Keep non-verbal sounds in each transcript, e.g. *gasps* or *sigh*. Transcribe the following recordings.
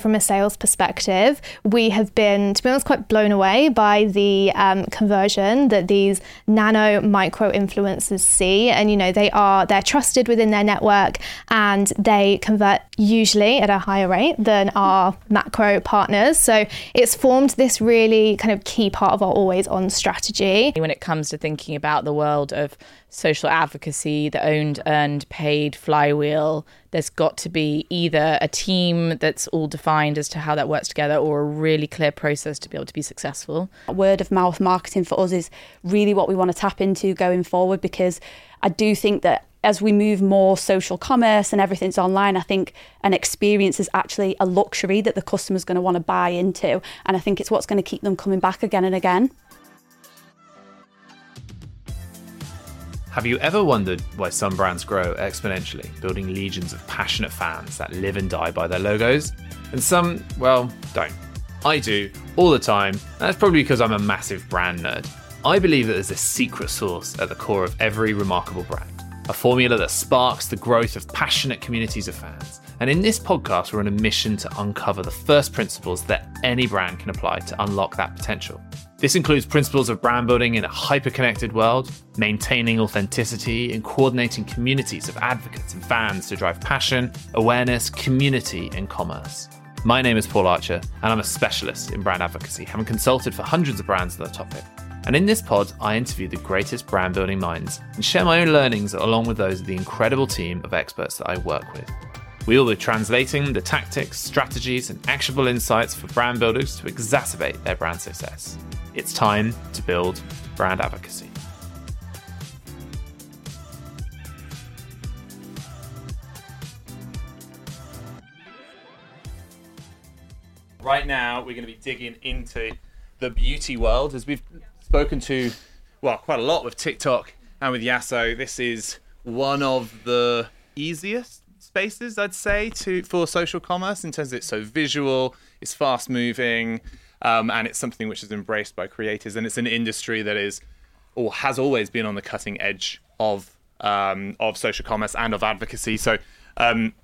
From a sales perspective, we have been, to be honest, quite blown away by the um, conversion that these nano micro influencers see. And, you know, they are, they're trusted within their network and they convert usually at a higher rate than our macro partners. So it's formed this really kind of key part of our always on strategy. When it comes to thinking about the world of social advocacy, the owned, earned, paid flywheel, there's got to be either a team that's all defined as to how that works together or a really clear process to be able to be successful. Word of mouth marketing for us is really what we want to tap into going forward because I do think that as we move more social commerce and everything's online, I think an experience is actually a luxury that the customer's going to want to buy into. And I think it's what's going to keep them coming back again and again. Have you ever wondered why some brands grow exponentially, building legions of passionate fans that live and die by their logos? And some, well, don't. I do, all the time, and that's probably because I'm a massive brand nerd. I believe that there's a secret sauce at the core of every remarkable brand, a formula that sparks the growth of passionate communities of fans. And in this podcast, we're on a mission to uncover the first principles that any brand can apply to unlock that potential. This includes principles of brand building in a hyper-connected world, maintaining authenticity, and coordinating communities of advocates and fans to drive passion, awareness, community, and commerce. My name is Paul Archer, and I'm a specialist in brand advocacy, having consulted for hundreds of brands on the topic. And in this pod, I interview the greatest brand building minds and share my own learnings along with those of the incredible team of experts that I work with. We will be translating the tactics, strategies, and actionable insights for brand builders to exacerbate their brand success. It's time to build brand advocacy. Right now, we're going to be digging into the beauty world as we've spoken to, well, quite a lot with TikTok and with Yasso. This is one of the easiest spaces, I'd say, to for social commerce in terms of it's so visual, it's fast moving, um, and it's something which is embraced by creators, and it's an industry that is or has always been on the cutting edge of um, of social commerce and of advocacy. So um,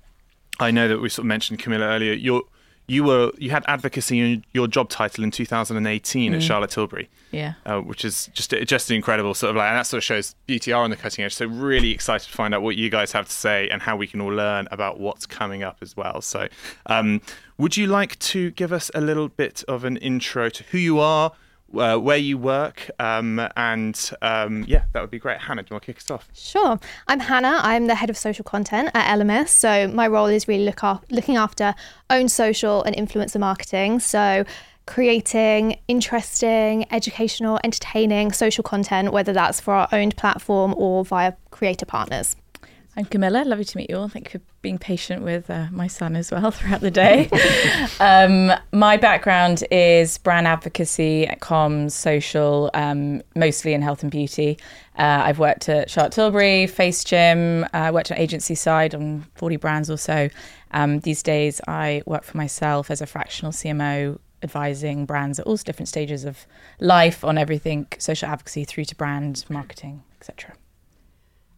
I know that we sort of mentioned Camilla earlier. You're you were you had advocacy in your job title in 2018 mm. at Charlotte Tilbury. Yeah, uh, which is just just incredible. Sort of like, and that sort of shows BTR on the cutting edge. So really excited to find out what you guys have to say and how we can all learn about what's coming up as well. So, um, would you like to give us a little bit of an intro to who you are? Uh, where you work, um, and um, yeah, that would be great. Hannah, do you want to kick us off? Sure. I'm Hannah. I'm the head of social content at Elemis. So my role is really look looking after own social and influencer marketing. So creating interesting, educational, entertaining social content, whether that's for our owned platform or via creator partners. I'm Camilla. Lovely to meet you all. Thank you for being patient with uh, my son as well *laughs* throughout the day. *laughs* um, my background is brand advocacy, comms, social, um, mostly in health and beauty. Uh, I've worked at Charlotte Tilbury, FaceGym. Uh, I uh, worked on agency side on 40 brands or so. Um, these days, I work for myself as a fractional CMO advising brands at all different stages of life on everything social advocacy through to brand marketing, etc.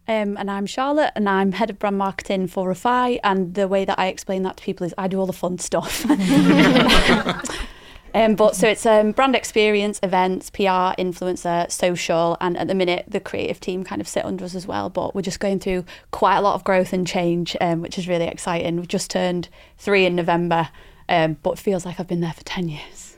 Um, and I'm Charlotte, and I'm head of brand marketing for REFY. And the way that I explain that to people is I do all the fun stuff. *laughs* um, but so it's um, brand experience, events, PR, influencer, social, and at the minute the creative team kind of sit under us as well. But we're just going through quite a lot of growth and change, um, which is really exciting. We've just turned three in November, um, but it feels like I've been there for ten years.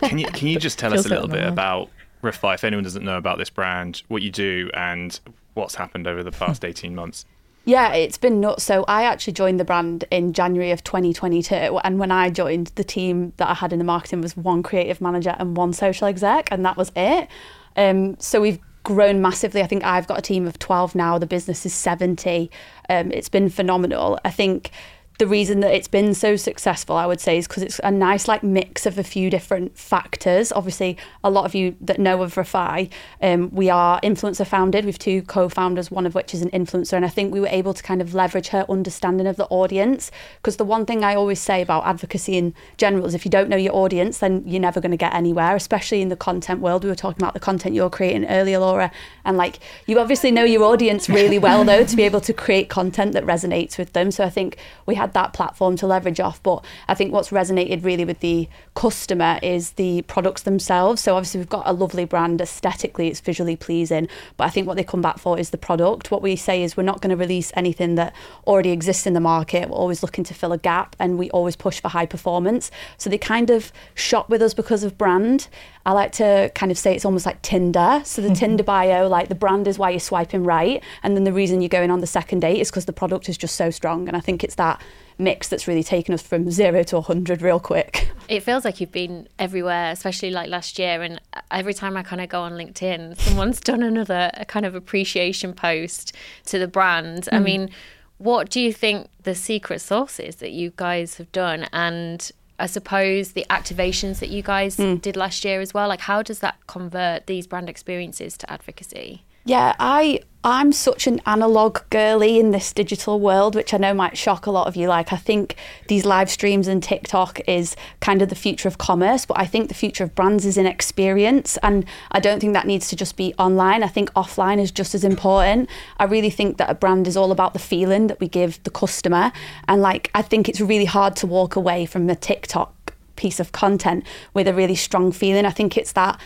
can you can you just tell us a little bit about REFY? If anyone doesn't know about this brand, what you do, and what's happened over the past *laughs* 18 months? Yeah, it's been nuts. So I actually joined the brand in January of 2022. And when I joined, the team that I had in the marketing was one creative manager and one social exec, and that was it. Um, so we've grown massively. I think I've got a team of 12 now. The business is 70. Um, it's been phenomenal. I think the reason that it's been so successful, I would say, is because it's a nice like mix of a few different factors. Obviously, a lot of you that know of REFY, um, we are influencer founded We've two co-founders, one of which is an influencer, and I think we were able to kind of leverage her understanding of the audience. Because the one thing I always say about advocacy in general is if you don't know your audience, then you're never going to get anywhere. Especially in the content world, we were talking about the content you're creating earlier, Laura, and like you obviously know your audience really well though to be able to create content that resonates with them. So I think we had had that platform to leverage off. But I think what's resonated really with the customer is the products themselves. So obviously we've got a lovely brand aesthetically, it's visually pleasing, but I think what they come back for is the product. What we say is we're not going to release anything that already exists in the market. We're always looking to fill a gap and we always push for high performance. So they kind of shop with us because of brand. I like to kind of say it's almost like Tinder. So the Tinder bio, like the brand is why you're swiping right, and then the reason you're going on the second date is because the product is just so strong. And I think it's that mix that's really taken us from zero to 100 real quick. It feels like you've been everywhere, especially like last year. And every time I kind of go on LinkedIn, someone's done another kind of appreciation post to the brand. Mm. I mean, what do you think the secret sauce is that you guys have done? And I suppose the activations that you guys mm. did last year as well. Like, how does that convert these brand experiences to advocacy? Yeah, I I'm such an analog girly in this digital world, which I know might shock a lot of you. Like, I think these live streams and TikTok is kind of the future of commerce, but I think the future of brands is in experience. And I don't think that needs to just be online. I think offline is just as important. I really think that a brand is all about the feeling that we give the customer. And like, I think it's really hard to walk away from a TikTok piece of content with a really strong feeling. I think it's that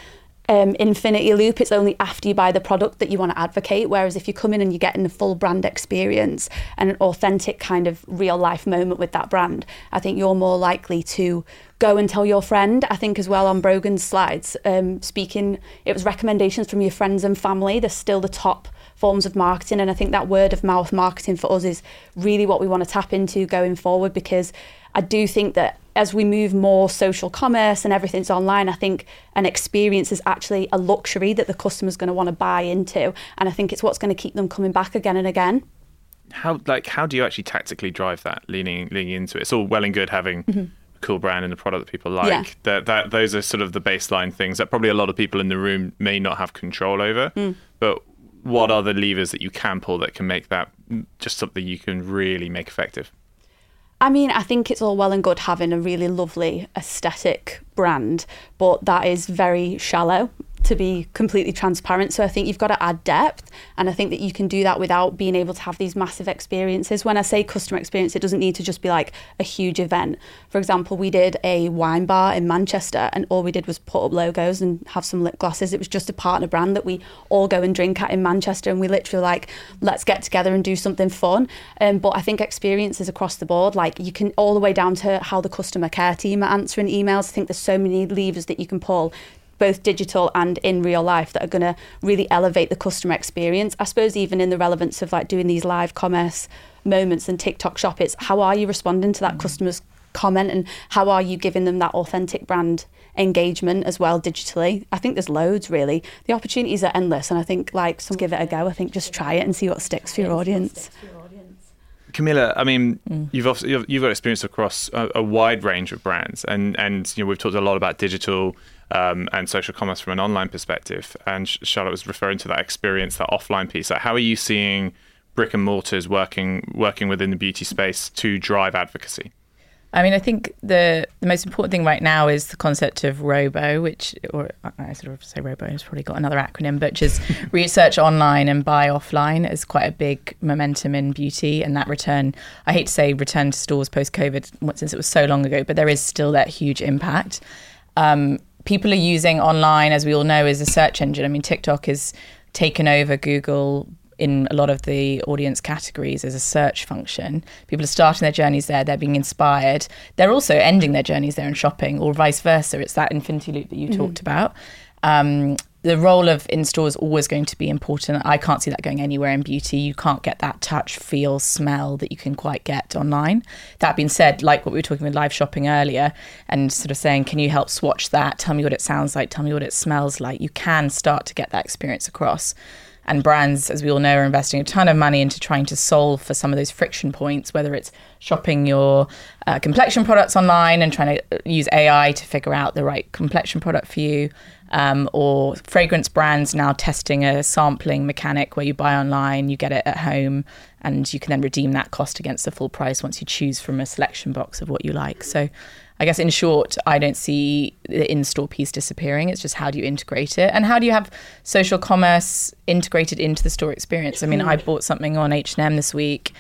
um, infinity loop. It's only after you buy the product that you want to advocate. Whereas if you come in and you're getting a full brand experience and an authentic kind of real life moment with that brand, I think you're more likely to go and tell your friend. I think as well on Brogan's slides, um, speaking, it was recommendations from your friends and family. They're still the top forms of marketing. And I think that word of mouth marketing for us is really what we want to tap into going forward because I do think that as we move more social commerce and everything's online, I think an experience is actually a luxury that the customer's going to want to buy into. And I think it's what's going to keep them coming back again and again. How like how do you actually tactically drive that leaning leaning into it? It's all well and good having mm-hmm. a cool brand and a product that people like. Yeah. That that those are sort of the baseline things that probably a lot of people in the room may not have control over. Mm. But what are the levers that you can pull that can make that just something you can really make effective? I mean, I think it's all well and good having a really lovely aesthetic brand, but that is very shallow to be completely transparent. So I think you've got to add depth. And I think that you can do that without being able to have these massive experiences. When I say customer experience, it doesn't need to just be like a huge event. For example, we did a wine bar in Manchester and all we did was put up logos and have some lip glosses. It was just a partner brand that we all go and drink at in Manchester. And we literally like, let's get together and do something fun. Um, but I think experiences across the board, like you can all the way down to how the customer care team are answering emails. I think there's so many levers that you can pull both digital and in real life that are going to really elevate the customer experience. I suppose even in the relevance of like doing these live commerce moments and TikTok shop, it's how are you responding to that mm. customer's comment and how are you giving them that authentic brand engagement as well digitally. I think there's loads really. The opportunities are endless and I think like some give it a go. I think just try it and see what sticks for your audience. Camilla, I mean, mm. you've, also, you've, you've got experience across a, a, wide range of brands, and and you know we've talked a lot about digital um, and social commerce from an online perspective. And Charlotte was referring to that experience, that offline piece. Like how are you seeing brick and mortars working working within the beauty space to drive advocacy? I mean, I think the the most important thing right now is the concept of ROBO, which, or I sort of say ROBO, it's probably got another acronym, but just *laughs* research online and buy offline is quite a big momentum in beauty. And that return, I hate to say return to stores post COVID, since it was so long ago, but there is still that huge impact. Um, people are using online, as we all know, as a search engine. I mean, TikTok has taken over Google in a lot of the audience categories as a search function. People are starting their journeys there, they're being inspired. They're also ending their journeys there and shopping, or vice versa. It's that infinity loop that you mm-hmm. talked about. Um, the role of in store is always going to be important. I can't see that going anywhere in beauty. You can't get that touch, feel, smell that you can quite get online. That being said, like what we were talking with live shopping earlier, and sort of saying, can you help swatch that? Tell me what it sounds like. Tell me what it smells like. You can start to get that experience across. And brands, as we all know, are investing a ton of money into trying to solve for some of those friction points, whether it's shopping your uh, complexion products online and trying to use AI to figure out the right complexion product for you, um, or fragrance brands now testing a sampling mechanic where you buy online, you get it at home, and you can then redeem that cost against the full price once you choose from a selection box of what you like. So, I guess in short, I don't see the in store piece disappearing. It's just how do you integrate it and how do you have social commerce integrated into the store experience? I mean, I bought something on H&M this week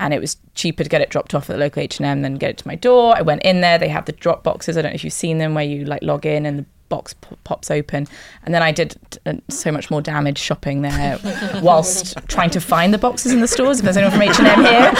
and it was cheaper to get it dropped off at the local H&M than get it to my door. I went in there. They have the drop boxes. I don't know if you've seen them where you like log in and the box p- pops open. And then I did uh, so much more damage shopping there *laughs* whilst trying to find the boxes in the stores. If there's anyone from H&M here.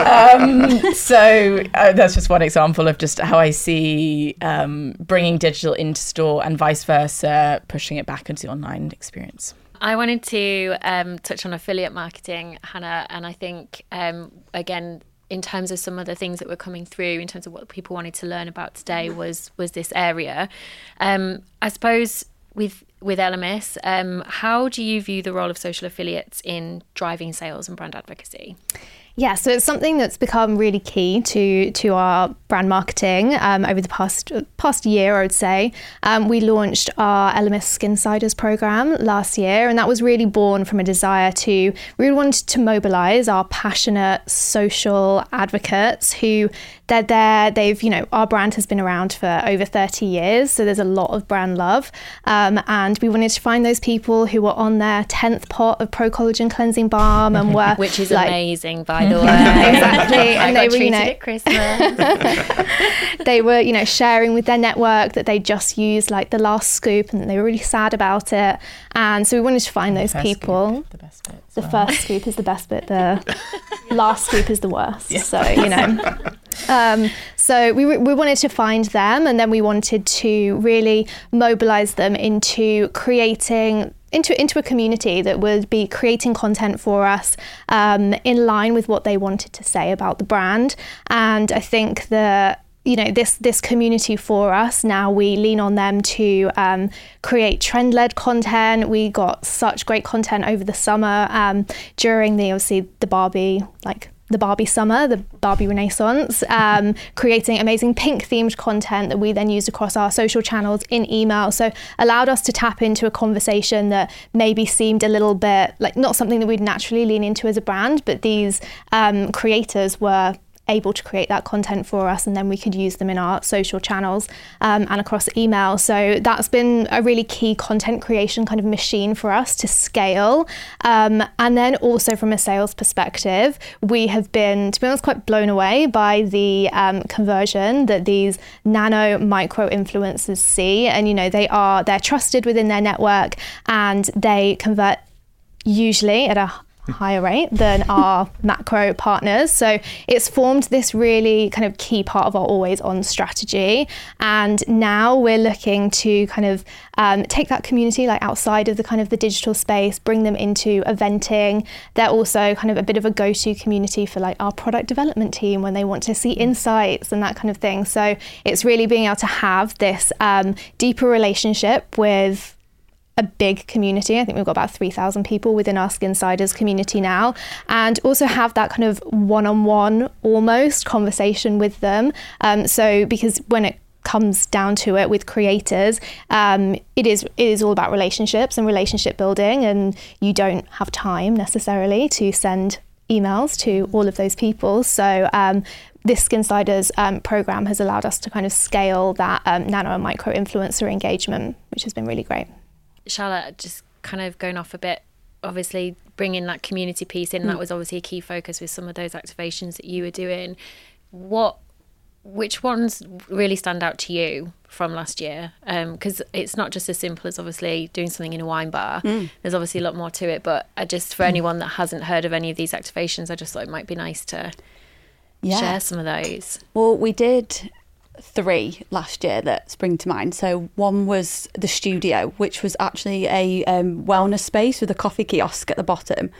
Um, so uh, that's just one example of just how I see um, bringing digital into store and vice versa, pushing it back into the online experience. I wanted to um, touch on affiliate marketing, Hannah, and I think um, again in terms of some of the things that were coming through in terms of what people wanted to learn about today was was this area. Um, I suppose with with Elemis, um, how do you view the role of social affiliates in driving sales and brand advocacy? Yeah, so it's something that's become really key to to our brand marketing um, over the past past year, I would say. Um, we launched our Elemis Skinsiders program last year, and that was really born from a desire to really wanted to mobilise our passionate social advocates who they're there. They've, you know, our brand has been around for over 30 years, so there's a lot of brand love. Um, and we wanted to find those people who were on their 10th pot of Pro Collagen Cleansing Balm and were. *laughs* Which is like, amazing, by *laughs* the way. exactly. *laughs* and they were, you know, at Christmas. they were, you know, sharing with their network that they just used like the last scoop and they were really sad about it. And so we wanted to find those people. Scoop, the best bit. The first scoop is the best bit. The *laughs* last scoop is the worst. Yeah. So you know. Um, so we, we wanted to find them and then we wanted to really mobilize them into creating into into a community that would be creating content for us um, in line with what they wanted to say about the brand. And I think that you know this this community for us now we lean on them to um, create trend led content we got such great content over the summer um, during the obviously the barbie like the Barbie summer, the Barbie Renaissance, um, *laughs* creating amazing pink themed content that we then used across our social channels in email. So allowed us to tap into a conversation that maybe seemed a little bit like not something that we'd naturally lean into as a brand, but these um, creators were able to create that content for us and then we could use them in our social channels um, and across email. So that's been a really key content creation kind of machine for us to scale. Um, and then also from a sales perspective, we have been, to be honest, quite blown away by the um, conversion that these nano micro influencers see. And, you know, they are, they're trusted within their network and they convert usually at a higher rate than our *laughs* macro partners. So it's formed this really kind of key part of our always on strategy. And now we're looking to kind of um, take that community like outside of the kind of the digital space, bring them into eventing. They're also kind of a bit of a go-to community for like our product development team when they want to see insights and that kind of thing. So it's really being able to have this um, deeper relationship with a big community. I think we've got about 3,000 people within our Skinsiders community now, and also have that kind of one on one almost conversation with them. Um, so, because when it comes down to it with creators um, it is it is all about relationships and relationship building and you don't have time necessarily to send emails to all of those people so um, this Skinsiders um, program has allowed us to kind of scale that um, nano and micro influencer engagement which has been really great Charlotte, just kind of going off a bit, obviously bringing that community piece in, mm. that was obviously a key focus with some of those activations that you were doing. What, which ones really stand out to you from last year? Because um, it's not just as simple as obviously doing something in a wine bar. Mm. There's obviously a lot more to it, but I just for mm. anyone that hasn't heard of any of these activations, I just thought it might be nice to yeah. share some of those. Well, we did three last year that spring to mind. So one was the studio, which was actually a um, wellness space with a coffee kiosk at the bottom.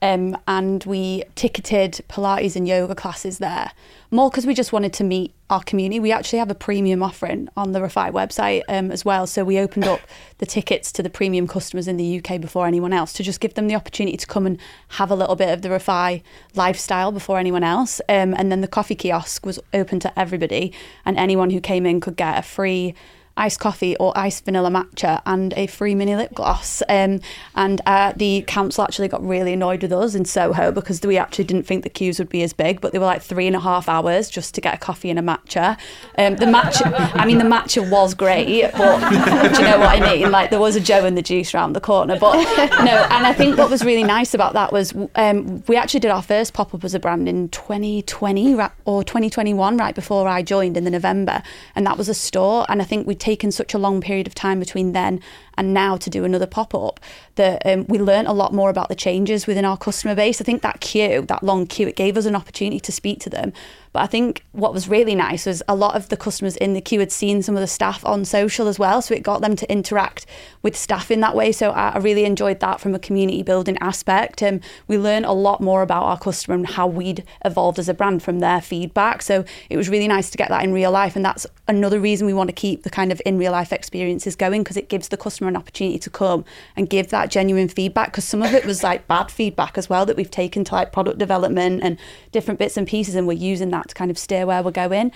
Um, and we ticketed Pilates and yoga classes there. More because we just wanted to meet our community. We actually have a premium offering on the REFY website um, as well. So we opened up the tickets to the premium customers in the UK before anyone else to just give them the opportunity to come and have a little bit of the REFY lifestyle before anyone else. Um, and then the coffee kiosk was open to everybody, and anyone who came in could get a free iced coffee or iced vanilla matcha and a free mini lip gloss. Um, and uh, the council actually got really annoyed with us in Soho because we actually didn't think the queues would be as big, but they were like three and a half hours just to get a coffee and a matcha. Um, the matcha, I mean, the matcha was great, but *laughs* do you know what I mean? Like there was a Joe and the Juice round the corner, but *laughs* no. And I think what was really nice about that was um, we actually did our first pop up as a brand in 2020 or 2021, right before I joined in the November, and that was a store. And I think we'd taken such a long period of time between then and now to do another pop up that um, we learned a lot more about the changes within our customer base. I think that queue, that long queue, it gave us an opportunity to speak to them. But I think what was really nice was a lot of the customers in the queue had seen some of the staff on social as well. So it got them to interact with staff in that way. So I, really enjoyed that from a community building aspect. And we learned a lot more about our customer and how we'd evolved as a brand from their feedback. So it was really nice to get that in real life. And that's another reason we want to keep the kind of in real life experiences going because it gives the customer an opportunity to come and give that genuine feedback. Because some of it was like bad feedback as well that we've taken to like product development and different bits and pieces. And we're using that to kind of steer where we're going.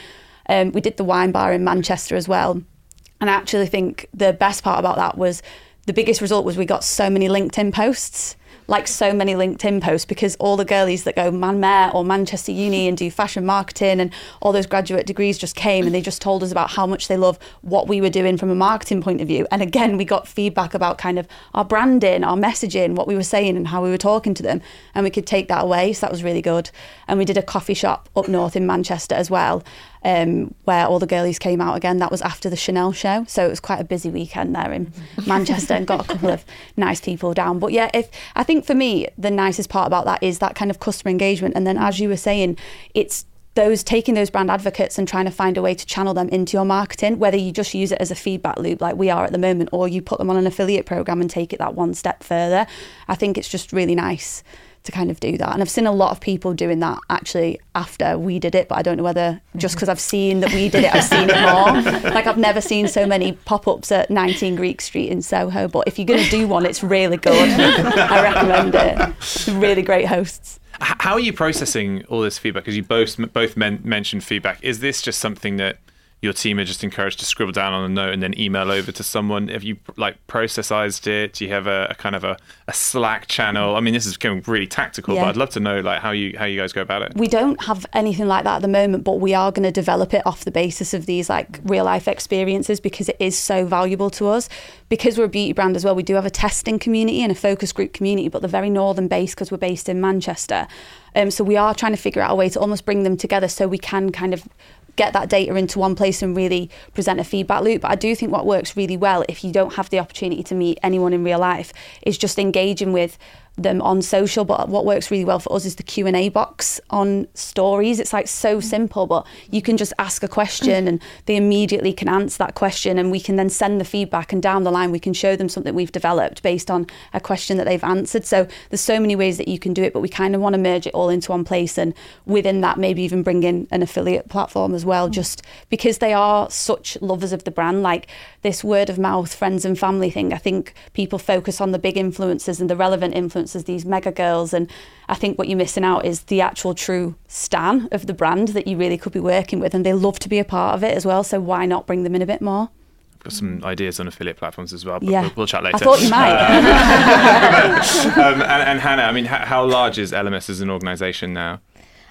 Um, we did the wine bar in Manchester as well. And I actually think the best part about that was the biggest result was we got so many LinkedIn posts like so many LinkedIn posts because all the girlies that go Man Met or Manchester Uni and do fashion marketing and all those graduate degrees just came and they just told us about how much they love what we were doing from a marketing point of view. And again, we got feedback about kind of our branding, our messaging, what we were saying and how we were talking to them. And we could take that away. So that was really good. And we did a coffee shop up north in Manchester as well um, where all the girlies came out again. That was after the Chanel show, so it was quite a busy weekend there in Manchester, and got a couple of *laughs* nice people down. But yeah, if I think for me the nicest part about that is that kind of customer engagement, and then as you were saying, it's those taking those brand advocates and trying to find a way to channel them into your marketing, whether you just use it as a feedback loop like we are at the moment, or you put them on an affiliate program and take it that one step further. I think it's just really nice to kind of do that. And I've seen a lot of people doing that actually after we did it, but I don't know whether just mm-hmm. because I've seen that we did it, I've seen it more. *laughs* like I've never seen so many pop ups at 19 Greek Street in Soho, but if you're going to do one, it's really good. I recommend it. Really great hosts. How are you processing all this feedback? Because you both both men- mentioned feedback. Is this just something that your team are just encouraged to scribble down on a note and then email over to someone? Have you like processized it? Do you have a, a kind of a, a, Slack channel? I mean, this is becoming really tactical, yeah. but I'd love to know like how you how you guys go about it. We don't have anything like that at the moment, but we are going to develop it off the basis of these like real life experiences because it is so valuable to us. Because we're a beauty brand as well, we do have a testing community and a focus group community, but they're very northern based because we're based in Manchester. Um, so we are trying to figure out a way to almost bring them together so we can kind of get that data into one place and really present a feedback loop. But I do think what works really well if you don't have the opportunity to meet anyone in real life is just engaging with them on social but what works really well for us is the q&a box on stories it's like so mm. simple but you can just ask a question and they immediately can answer that question and we can then send the feedback and down the line we can show them something we've developed based on a question that they've answered so there's so many ways that you can do it but we kind of want to merge it all into one place and within that maybe even bring in an affiliate platform as well mm. just because they are such lovers of the brand like this word of mouth friends and family thing i think people focus on the big influencers and the relevant influencers as these mega girls. And I think what you're missing out is the actual true stan of the brand that you really could be working with. And they love to be a part of it as well. So why not bring them in a bit more? I've got some ideas on affiliate platforms as well, but yeah. we'll, we'll, chat later. I thought you might. *laughs* um, and, and, Hannah, I mean, how, how large is Elemis as an organisation now?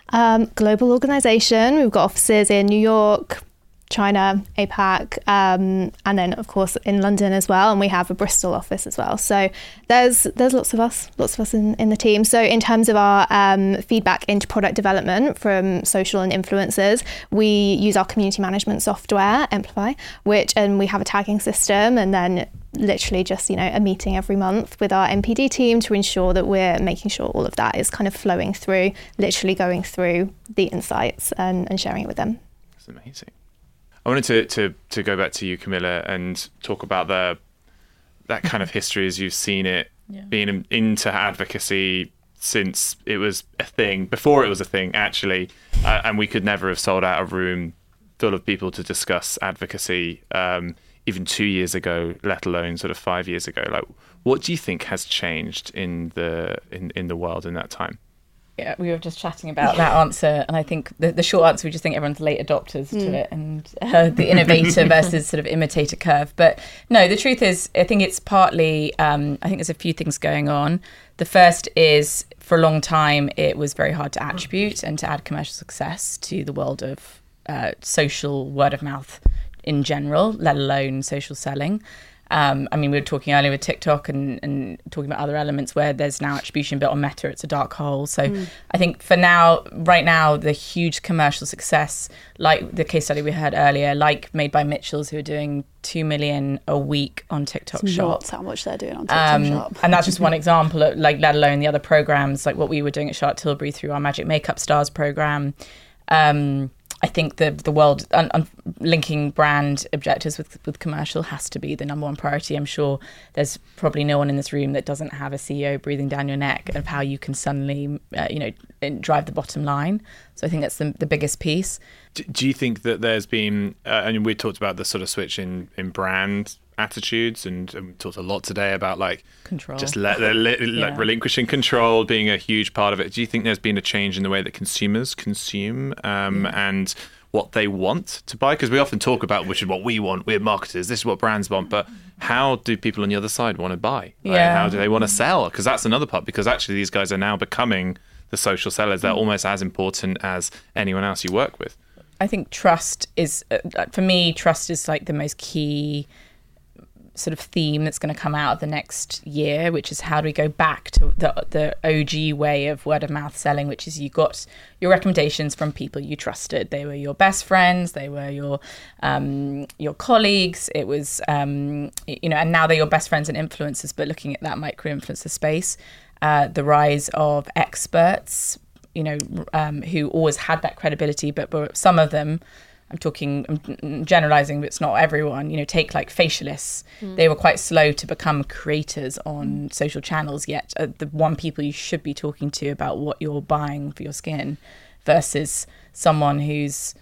Um, global organisation. We've got offices in New York, China, APAC, um, and then of course in London as well. And we have a Bristol office as well. So there's there's lots of us, lots of us in, in the team. So in terms of our um, feedback into product development from social and influencers, we use our community management software, Emplifi, which and we have a tagging system, and then literally just you know a meeting every month with our NPD team to ensure that we're making sure all of that is kind of flowing through, literally going through the insights and, and sharing it with them. That's amazing. I wanted to, to, to go back to you, Camilla, and talk about the that kind of *laughs* history as you've seen it, yeah. being into advocacy since it was a thing, before it was a thing, actually, uh, and we could never have sold out a room full of people to discuss advocacy um, even two years ago, let alone sort of five years ago. Like, what do you think has changed in the in, in the world in that time? Yeah, we were just chatting about that answer, and I think the, the short answer we just think everyone's late adopters mm. to it, and uh, the innovator *laughs* versus sort of imitator curve. But no, the truth is, I think it's partly. Um, I think there's a few things going on. The first is for a long time it was very hard to attribute and to add commercial success to the world of uh, social word of mouth in general, let alone social selling. Um, I mean, we were talking earlier with TikTok and, and talking about other elements where there's now attribution built on Meta. It's a dark hole. So mm. I think for now, right now, the huge commercial success, like the case study we heard earlier, like made by Mitchell's, who are doing two million a week on TikTok it's Shop. How much they're doing on TikTok um, Shop. and that's just one *laughs* example. Of, like, let alone the other programs, like what we were doing at Charlotte Tilbury through our Magic Makeup Stars program. Um, I think the the world un, un, linking brand objectives with with commercial has to be the number one priority. I'm sure there's probably no one in this room that doesn't have a CEO breathing down your neck of how you can suddenly uh, you know drive the bottom line. So I think that's the the biggest piece. Do, do you think that there's been? Uh, and we talked about the sort of switch in in brand attitudes and, and, we talked a lot today about like control just let, let, *laughs* yeah. like relinquishing control being a huge part of it do you think there's been a change in the way that consumers consume um, mm. and what they want to buy because we often talk about which is what we want we're marketers this is what brands want but how do people on the other side want to buy yeah. how do they want to sell because that's another part because actually these guys are now becoming the social sellers they're mm. almost as important as anyone else you work with I think trust is, uh, for me, trust is like the most key sort of theme that's going to come out of the next year, which is how do we go back to the the OG way of word of mouth selling, which is you got your recommendations from people you trusted. They were your best friends, they were your um, your colleagues. It was um, you know, and now they're your best friends and influencers. But looking at that micro influencer space, uh, the rise of experts, you know, um, who always had that credibility, but, but some of them I'm talking, I'm generalizing, but it's not everyone. You know, take like facialists. Mm. They were quite slow to become creators on mm. social channels, yet uh, the one people you should be talking to about what you're buying for your skin versus someone who's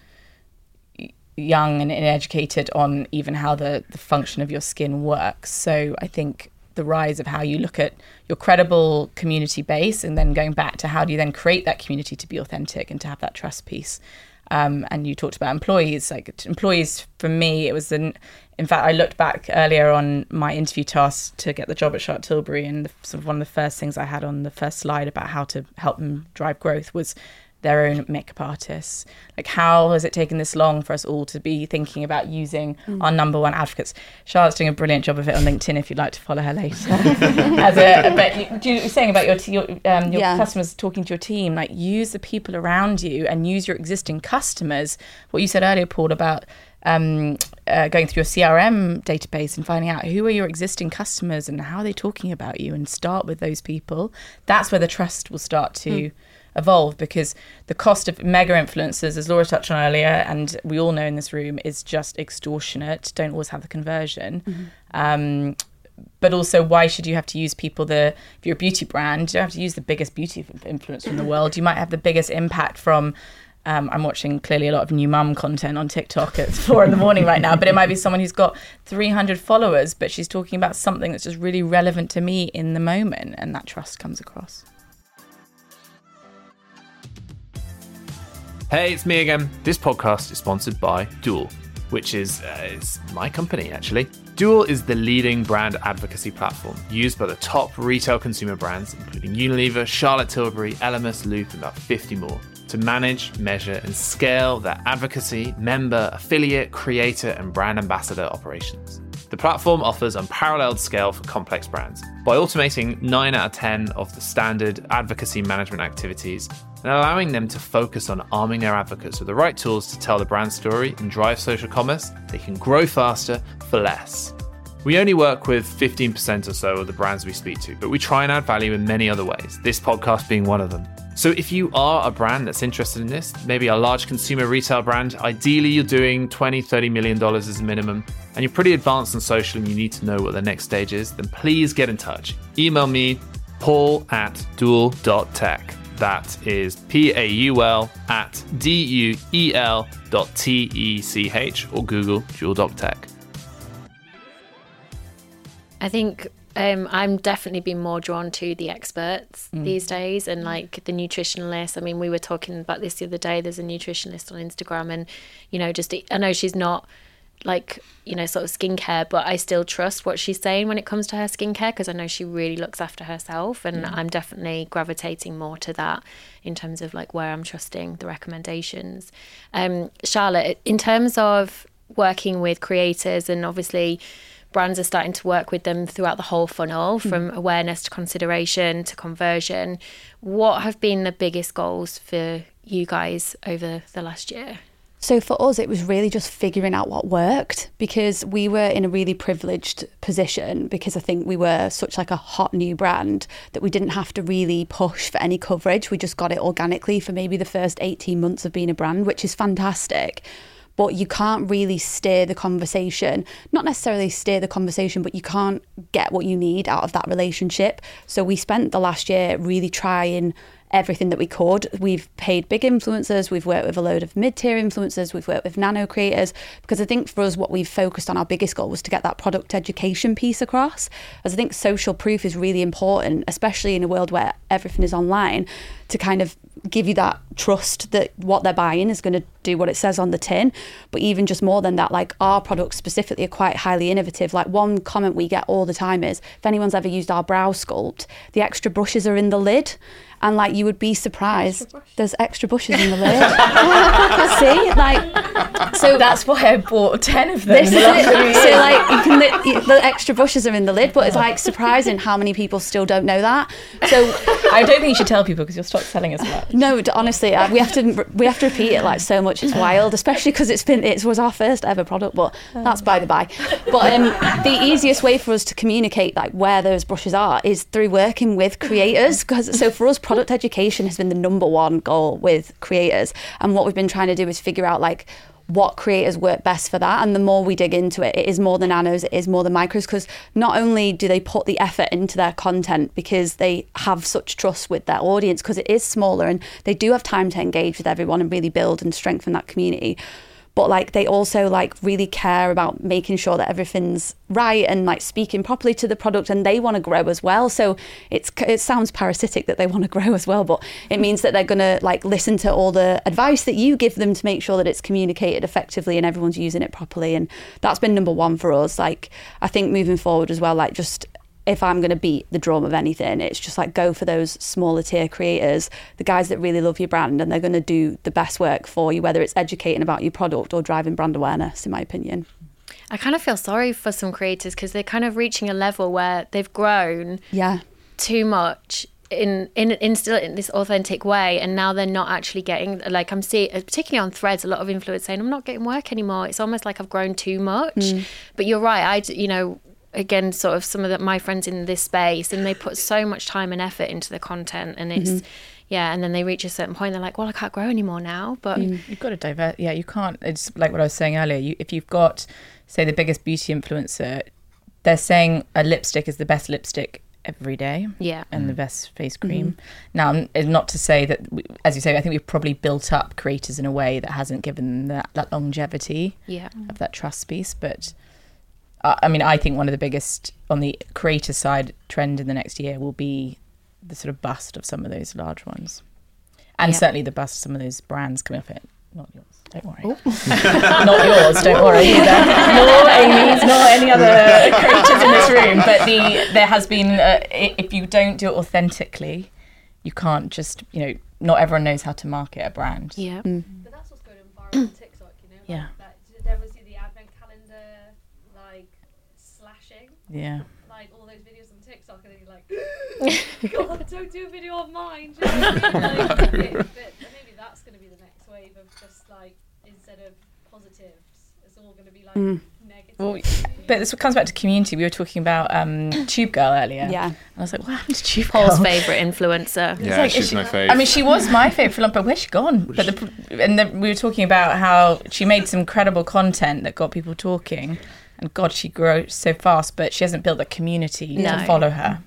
young and educated on even how the, the function of your skin works. So I think the rise of how you look at your credible community base and then going back to how do you then create that community to be authentic and to have that trust piece um, and you talked about employees. Like employees, for me, it was an. In fact, I looked back earlier on my interview task to get the job at Charlotte Tilbury, and the, sort of one of the first things I had on the first slide about how to help them drive growth was their own makeup artists. Like, how has it taken this long for us all to be thinking about using mm. our number one advocates? Charlotte's doing a brilliant job of it on LinkedIn. If you'd like to follow her later, *laughs* as a but you, you saying about your t- your, um, your yeah. customers talking to your team, like use the people around you and use your existing customers. What you said earlier, Paul, about um, uh, going through your CRM database and finding out who are your existing customers and how are they talking about you, and start with those people. That's where the trust will start to. Mm evolve because the cost of mega influencers, as Laura touched on earlier, and we all know in this room, is just extortionate. Don't always have the conversion. Mm-hmm. Um, but also, why should you have to use people that, if you're a beauty brand, you don't have to use the biggest beauty influencer in the world. You might have the biggest impact from um, I'm watching clearly a lot of new mum content on TikTok at *laughs* four in the morning right now, but it might be someone who's got 300 followers, but she's talking about something that's just really relevant to me in the moment, and that trust comes across. Hey, it's me again. This podcast is sponsored by Duel, which is, uh, my company actually. Duel is the leading brand advocacy platform used by the top retail consumer brands, including Unilever, Charlotte Tilbury, Elemis, Loop, and about 50 more, to manage, measure, and scale their advocacy, member, affiliate, creator, and brand ambassador operations. The platform offers unparalleled scale for complex brands. By automating 9 out of 10 of the standard advocacy management activities and allowing them to focus on arming their advocates with the right tools to tell the brand story and drive social commerce, they can grow faster for less. We only work with 15% or so of the brands we speak to, but we try and add value in many other ways, this podcast being one of them. So if you are a brand that's interested in this, maybe a large consumer retail brand, ideally you're doing 20, 30 million dollars as a minimum, and you're pretty advanced on social and you need to know what the next stage is, then please get in touch. Email me, paul at duel.tech. That is P A U L at D U E L dot T E C H or Google Duel Tech. I think um, I'm definitely been more drawn to the experts Mm. these days and like the nutritionalists. I mean, we were talking about this the other day. There's a nutritionist on Instagram, and you know, just I know she's not like you know sort of skincare but i still trust what she's saying when it comes to her skincare because i know she really looks after herself and i'm definitely gravitating more to that in terms of like where i'm trusting the recommendations. Um charlotte in terms of working with creators and obviously brands are starting to work with them throughout the whole funnel from awareness to consideration to conversion what have been the biggest goals for you guys over the last year So for us, it was really just figuring out what worked because we were in a really privileged position because I think we were such like a hot new brand that we didn't have to really push for any coverage. We just got it organically for maybe the first 18 months of being a brand, which is fantastic. But you can't really steer the conversation, not necessarily steer the conversation, but you can't get what you need out of that relationship. So we spent the last year really trying everything that we could. We've paid big influencers, we've worked with a load of mid tier influencers, we've worked with nano creators, because I think for us, what we've focused on, our biggest goal was to get that product education piece across. As I think social proof is really important, especially in a world where everything is online, to kind of give you that trust that what they're buying is going to do what it says on the tin. But even just more than that, like our products specifically are quite highly innovative. Like one comment we get all the time is if anyone's ever used our brow sculpt, the extra brushes are in the lid. And like you would be surprised, there's extra brushes in the lid. *laughs* See, like So that's why I bought 10 of them. this is it. *laughs* So like you can li- the extra brushes are in the lid, but it's like surprising how many people still don't know that. So *laughs* I don't think you should tell people because you'll stop selling as much. no, honestly, uh, we have to we have to repeat it like so much. It's wild, especially because it's been it was our first ever product, but that's by the by. But um, the easiest way for us to communicate like where those brushes are is through working with creators. Because so for us, product education has been the number one goal with creators, and what we've been trying to do is figure out like what creators work best for that. And the more we dig into it, it is more the nanos, it is more the micros, because not only do they put the effort into their content because they have such trust with their audience, because it is smaller and they do have time to engage with everyone and really build and strengthen that community. But like they also like really care about making sure that everything's right and like speaking properly to the product and they want to grow as well. So it's it sounds parasitic that they want to *laughs* grow as well, but it means that they're gonna like listen to all the advice that you give them to make sure that it's communicated effectively and everyone's using it properly. And that's been number one for us. Like I think moving forward as well, like just if I'm going to beat the drum of anything, it's just like go for those smaller tier creators, the guys that really love your brand, and they're going to do the best work for you, whether it's educating about your product or driving brand awareness, in my opinion. I kind of feel sorry for some creators because they're kind of reaching a level where they've grown Yeah. too much in in in still in this authentic way and now they're not actually getting like I'm seeing particularly on threads a lot of influencers saying I'm not getting work anymore it's almost like I've grown too much mm. but you're right i you know again sort of some of the, my friends in this space and they put so much time and effort into the content and it's mm-hmm. yeah and then they reach a certain point they're like well I can't grow anymore now but mm. You've got to divert. Yeah, you can't. It's like what I was saying earlier. You, if you've got, say, the biggest beauty influencer, they're saying a lipstick is the best lipstick every day. Yeah. And the mm. best face cream. Mm-hmm. Now, n- it's not to say that, we, as you say, I think we've probably built up creators in a way that hasn't given them that, that longevity yeah of that trust piece. But I mean, I think one of the biggest on the creator side trend in the next year will be the sort of bust of some of those large ones, and Yeah. certainly the bust of some of those brands coming up. it. Not yours, don't worry. *laughs* not yours, don't worry either. nor Amy's, nor any other *laughs* creators in this room. But the there has been, uh, if you don't do it authentically, you can't just, you know, not everyone knows how to market a brand. yeah But that's what's going viral on TikTok, you know? Yeah. Like that, there was the advent calendar, like, slashing, Yeah. like all those videos on TikTok, and then you're like, *gasps* God, don't do a video of mine. Do you know I mean? Like, it- but maybe that's going to be the next wave of just like, instead of positives, it's all going to be like negative. Well, But this comes back to community. We were talking about um, Tube Girl earlier. Yeah. And I was like, what happened to Tube Paul's Girl? favorite influencer Yeah, like, she's she- my fave. I mean, she was my favorite for a long, but where's she gone? But the, and then we were talking about how she made some credible content that got people talking, and God, she grows so fast, but she hasn't built a community No. to follow her.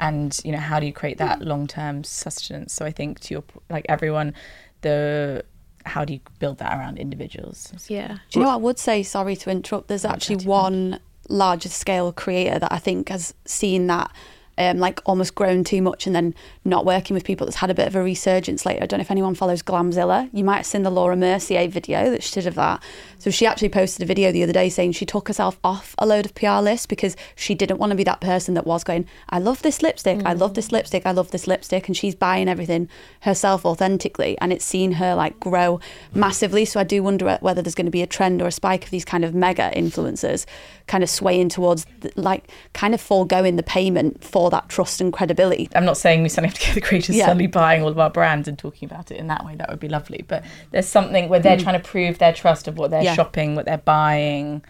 And you know, how do you create that long-term sustenance? So I think to your like everyone, the how do you build that around individuals? yeah Do you know I would say? Sorry to interrupt. There's actually one larger scale creator that I think has seen that um, like almost grown too much and then not working with people that's had a bit of a resurgence later. I don't know if anyone follows Glamzilla. You might have seen the Laura Mercier video that she did of that. So she actually posted a video the other day saying she took herself off a load of PR lists because she didn't want to be that person that was going, I love this lipstick, I love this lipstick, I love this lipstick. And she's buying everything herself authentically. And it's seen her like grow massively. So I do wonder whether there's going to be a trend or a spike of these kind of mega influencers kind of swaying towards like kind of foregoing the payment for that trust and credibility. I'm not saying we suddenly have to get the creators Yeah. suddenly buying all of our brands and talking about it in that way. That would be lovely. But there's something where they're trying to prove their trust of what they're Mm. Yeah. shopping, what they're buying,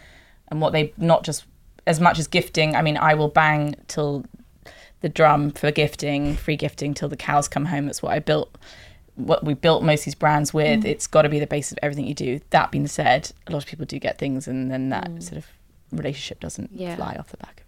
and what they not just as much as gifting. I mean, I will bang till the drum for gifting, free gifting till the cows come home. That's what I built. What we built most of these brands with. It's got to be the basis of everything you do. That being said, a lot of people do get things, and then that sort of relationship doesn't Yeah. fly off the back of it.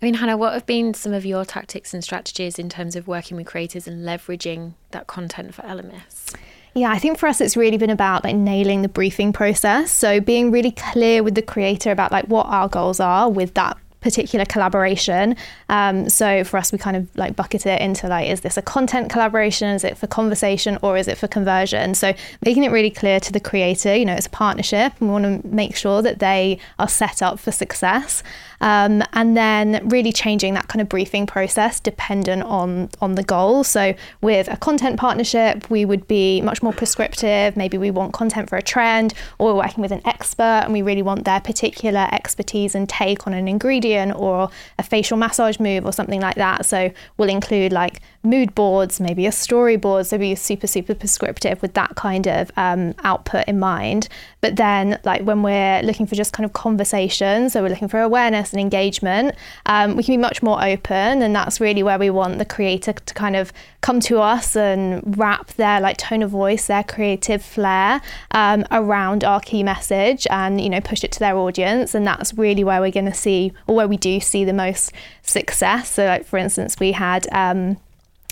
I mean, Hannah, what have been some of your tactics and strategies in terms of working with creators and leveraging that content for Elemis? Yeah, I think for us it's really been about like nailing the briefing process. So being really clear with the creator about like what our goals are with that particular collaboration. Um, so for us, we kind of like bucket it into like, is this a content collaboration? Is it for conversation or is it for conversion? So making it really clear to the creator, you know, it's a partnership and we want to make sure that they are set up for success. Um, and then really changing that kind of briefing process dependent on on the goal. So with a content partnership, we would be much more prescriptive. Maybe we want content for a trend, or we're working with an expert and we really want their particular expertise and take on an ingredient or a facial massage move or something like that. So we'll include like mood boards, maybe a storyboard. So be super super prescriptive with that kind of um, output in mind. But then like when we're looking for just kind of conversation, so we're looking for awareness and engagement, um, we can be much more open, and that's really where we want the creator to kind of come to us and wrap their like tone of voice, their creative flair um, around our key message, and you know push it to their audience, and that's really where we're going to see, or where we do see the most success. So like for instance, we had. Um,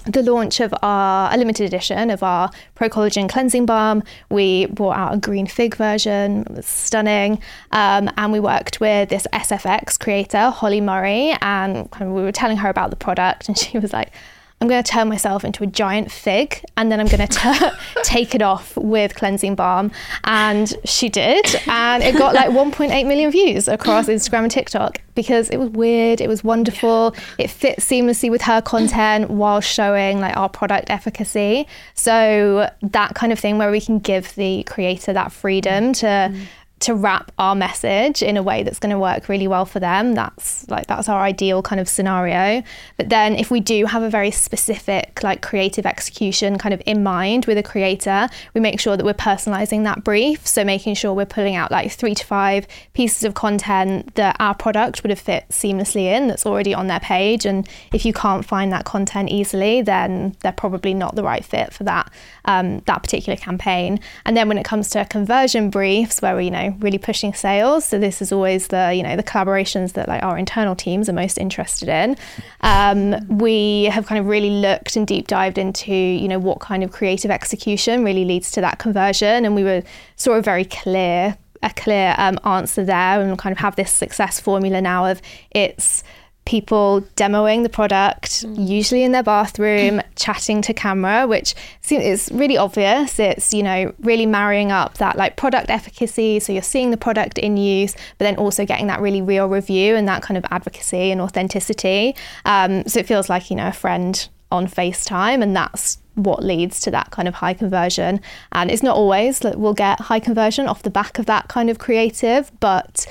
the launch of our a limited edition of our Pro Collagen cleansing balm. We brought out a green fig version. It was stunning, um, and we worked with this SFX creator Holly Murray, and we were telling her about the product, and *laughs* she was like. I'm going to turn myself into a giant fig and then I'm going *laughs* to take it off with cleansing balm. And she did. And it got like 1.8 million views across Instagram and TikTok because it was weird, it was wonderful, it fit seamlessly with her content while showing like our product efficacy. So that kind of thing where we can give the creator that freedom to mm. To wrap our message in a way that's going to work really well for them. That's like that's our ideal kind of scenario. But then if we do have a very specific like creative execution kind of in mind with a creator we make sure that we're personalizing that brief. So making sure we're pulling out like three to five pieces of content that our product would have fit seamlessly in that's already on their page. And if you can't find that content easily then they're probably not the right fit for that um, that particular campaign. And then when it comes to conversion briefs where we you know really pushing sales. So this is always the you know the collaborations that like our internal teams are most interested in. Um, we have kind of really looked and deep dived into you know what kind of creative execution really leads to that conversion. And we were sort of very clear a clear um, answer there and kind of have this success formula now of it's people demoing the product, usually in their bathroom, *laughs* chatting to camera, which is really obvious. It's, you know, really marrying up that like product efficacy. So you're seeing the product in use, but then also getting that really real review and that kind of advocacy and authenticity. Um, so it feels like, you know, a friend on FaceTime, and that's what leads to that kind of high conversion. And it's not always that we'll get high conversion off the back of that kind of creative, but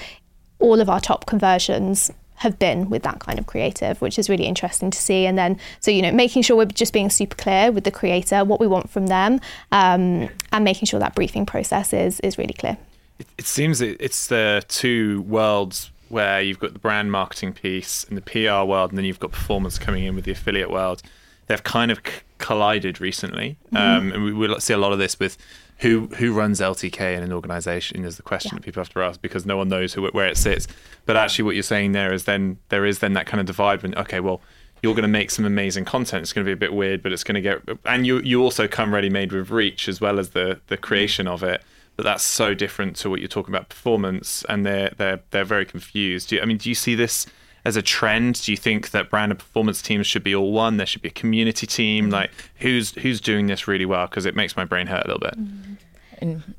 all of our top conversions have been with that kind of creative, which is really interesting to see. And then, so, you know, making sure we're just being super clear with the creator, what we want from them, um, and making sure that briefing process is, is really clear. It, it seems that it's the two worlds where you've got the brand marketing piece and the PR world, and then you've got performance coming in with the affiliate world. They've kind of c- collided recently, um, and we will see a lot of this with who who runs LTK in an organization is the question Yeah. that people have to ask because no one knows who where it sits. But actually, what you're saying there is then there is then that kind of divide when okay, well. You're going to make some amazing content. It's going to be a bit weird, but it's going to get. And you you also come ready made with reach as well as the the creation of it. but that's so different to what you're talking about performance, and they're they're they're very confused. Do you, I mean, do you see this as a trend? Do you think that brand and performance teams should be all one? There should be a community team. Mm-hmm. Like who's who's doing this really well? Because it makes my brain hurt a little bit. Mm-hmm. And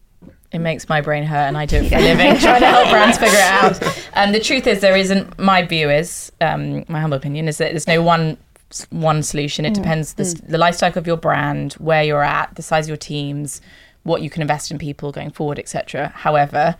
it makes my brain hurt, and I do it for a living, *laughs* trying to help brands figure it out. And the truth is, there isn't. My view is, um, my humble opinion is that there's no one one solution. It mm. depends the, mm. the life cycle of your brand, where you're at, the size of your teams, what you can invest in people going forward, etc. However,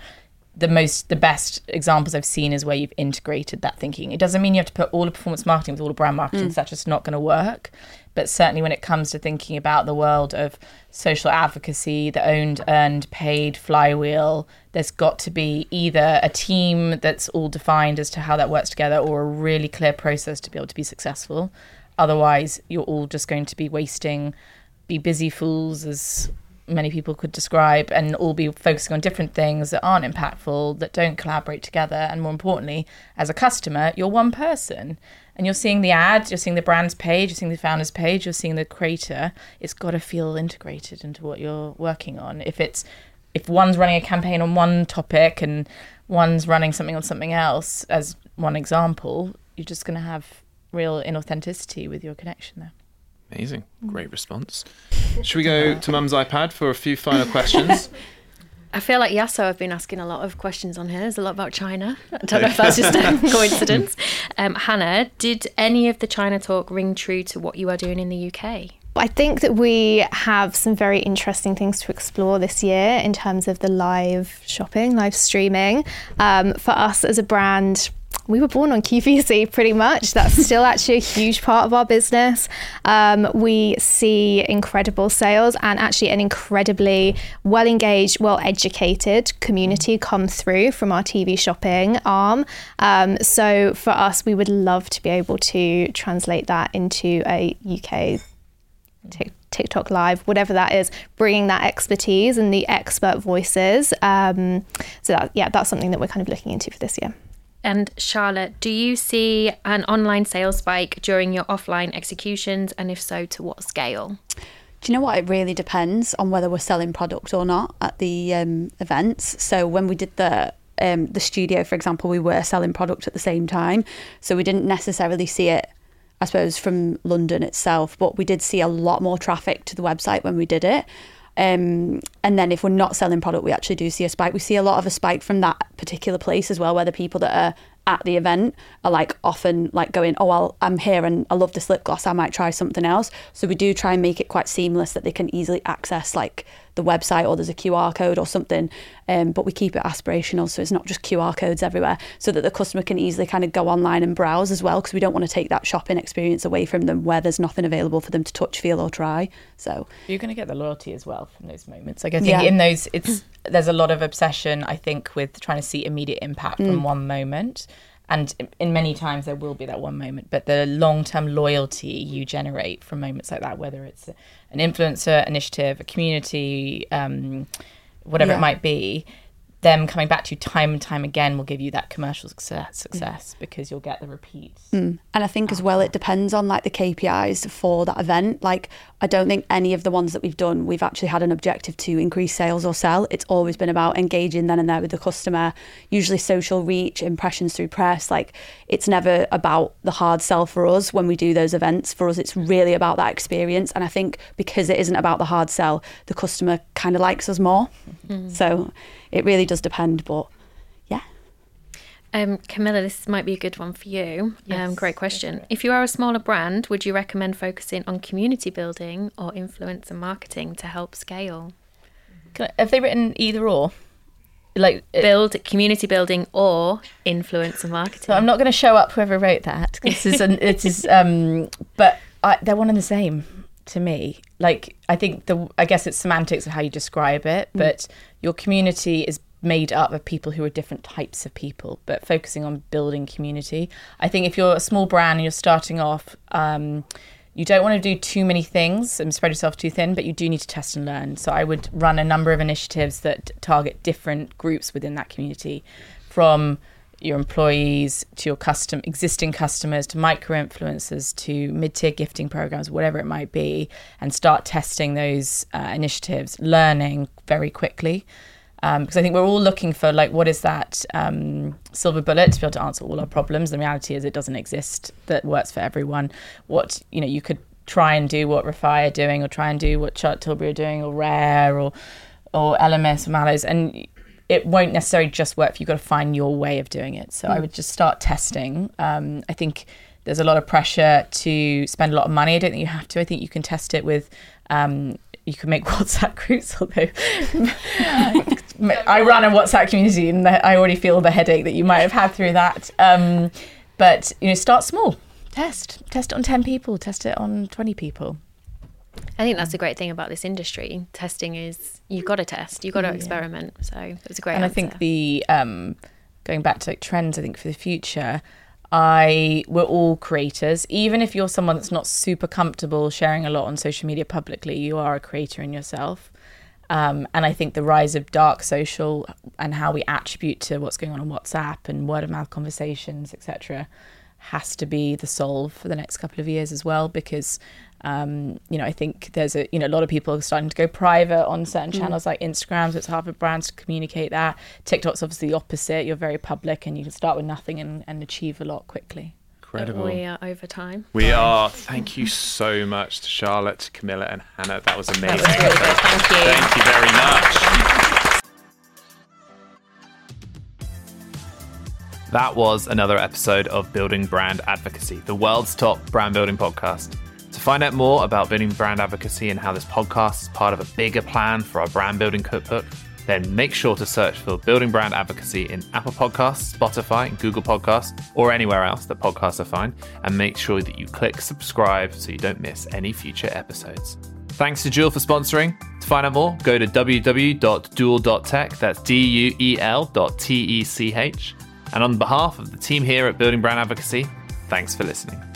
the most the best examples I've seen is where you've integrated that thinking. It doesn't mean you have to put all the performance marketing with all the brand marketing. Mm. That's just not going to work. But certainly when it comes to thinking about the world of social advocacy, the owned, earned, paid flywheel, there's got to be either a team that's all defined as to how that works together or a really clear process to be able to be successful. Otherwise, you're all just going to be wasting, be busy fools, as many people could describe, and all be focusing on different things that aren't impactful, that don't collaborate together. And more importantly, as a customer, you're one person. And you're seeing the ad, you're seeing the brand's page, you're seeing the founder's page, you're seeing the creator. It's got to feel integrated into what you're working on. If it's if one's running a campaign on one topic and one's running something on something else, as one example, you're just going to have real inauthenticity with your connection there. Amazing, great response. Should we go to Mum's iPad for a few final questions? *laughs* I feel like Yasso, I've been asking a lot of questions on here. There's a lot about China. I don't know if that's just a *laughs* coincidence. Um, Hannah, did any of the China talk ring true to what you are doing in the UK? I think that we have some very interesting things to explore this year in terms of the live shopping, live streaming. Um, for us as a brand, we were born on QVC pretty much. That's still actually a huge part of our business. Um, we see incredible sales and actually an incredibly well engaged, well educated community come through from our TV shopping arm. Um, so for us, we would love to be able to translate that into a UK Tik- TikTok Live, whatever that is, bringing that expertise and the expert voices. Um, so that, yeah, that's something that we're kind of looking into for this year. And Charlotte, do you see an online sales spike during your offline executions? And if so, to what scale? Do you know what? It really depends on whether we're selling product or not at the um, events. So when we did the um, the studio, for example, we were selling product at the same time, so we didn't necessarily see it. I suppose from London itself, but we did see a lot more traffic to the website when we did it. Um, and then if we're not selling product, we actually do see a spike. We see a lot of a spike from that particular place as well, where the people that are at the event are like often like going, oh, well, I'm here and I love this lip gloss. I might try something else. So we do try and make it quite seamless that they can easily access like the website or there's a QR code or something. Um, but we keep it aspirational, so it's not just QR codes everywhere, so that the customer can easily kind of go online and browse as well, because we don't want to take that shopping experience away from them where there's nothing available for them to touch, feel, or try. So You're going to get the loyalty as well from those moments. Like I think Yeah. in those, it's there's a lot of obsession. I think with trying to see immediate impact from one moment, and in many times there will be that one moment. But the long term loyalty you generate from moments like that, whether it's an influencer initiative, a community, um, whatever Yeah. it might be. Them coming back to you time and time again will give you that commercial success, mm. success because you'll get the repeats. Mm. And I think as well, it depends on like the KPIs for that event. Like, I don't think any of the ones that we've done, we've actually had an objective to increase sales or sell. It's always been about engaging then and there with the customer, usually social reach, impressions through press. Like, it's never about the hard sell for us when we do those events. For us, it's really about that experience. And I think because it isn't about the hard sell, the customer kind of likes us more. Mm. So it really does depend. But yeah. Um, Camilla, this might be a good one for you. Um, great question. If you are a smaller brand, would you recommend focusing on community building or influencer marketing to help scale? Can I, have they written either or? Like it- Build community building or influencer marketing. So I'm not going to show up whoever wrote that. This is an, it is um but I, they're one and the same to me. Like I think the I guess it's semantics of how you describe it, but your community is made up of people who are different types of people, but focusing on building community. I think if you're a small brand and you're starting off um you don't want to do too many things and spread yourself too thin, but you do need to test and learn. So I would run a number of initiatives that target different groups within that community, from your employees to your custom existing customers to micro influencers to mid-tier gifting programs whatever it might be and start testing those uh, initiatives learning very quickly Um, because I think we're all looking for like what is that um, silver bullet to be able to answer all our problems. The reality is it doesn't exist that works for everyone. What you know you could try and do what Refy are doing, or try and do what Charlotte Tilbury are doing, or Rare, or or Elemis or Mallows, and it won't necessarily just work. For you. You've got to find your way of doing it. So I would just start testing. Um, I think there's a lot of pressure to spend a lot of money. I don't think you have to. I think you can test it with. Um, you can make *laughs* WhatsApp groups, although *laughs* *laughs* I run a WhatsApp community and I already feel the headache that you might have had through that. Um, but you know, start small. Test. Test it on ten people. Test it on twenty people. I think that's the great thing about this industry. Testing is you've got to test, you've got to experiment. So it was a great. and I think the um, going back to like trends, I think for the future, I we're all creators. Even if you're someone that's not super comfortable sharing a lot on social media publicly, you are a creator in yourself. Um, and I think the rise of dark social and how we attribute to what's going on on WhatsApp and word of mouth conversations, etc., has to be the solve for the next couple of years as well. Because um, you know, I think there's a you know a lot of people are starting to go private on certain channels like Instagram. So it's hard for brands to communicate that. TikTok's obviously the opposite. You're very public and you can start with nothing and, and achieve a lot quickly. Incredible. we are over time. We are. Thank you so much to Charlotte, Camilla, and Hannah. That was amazing. was really good. Thank you. Thank you very much. That was another episode of Building Brand Advocacy, the world's top brand building podcast. Find out more about building brand advocacy and how this podcast is part of a bigger plan for our brand building cookbook, then make sure to search for Building Brand Advocacy in Apple Podcasts, Spotify, Google Podcasts, or anywhere else that podcasts are found, and make sure that you click subscribe so you don't miss any future episodes. Thanks to Duel for sponsoring. To find out more, go to www.duel.tech. That's D U E L dot T E C H. And on behalf of the team here at Building Brand Advocacy, thanks for listening.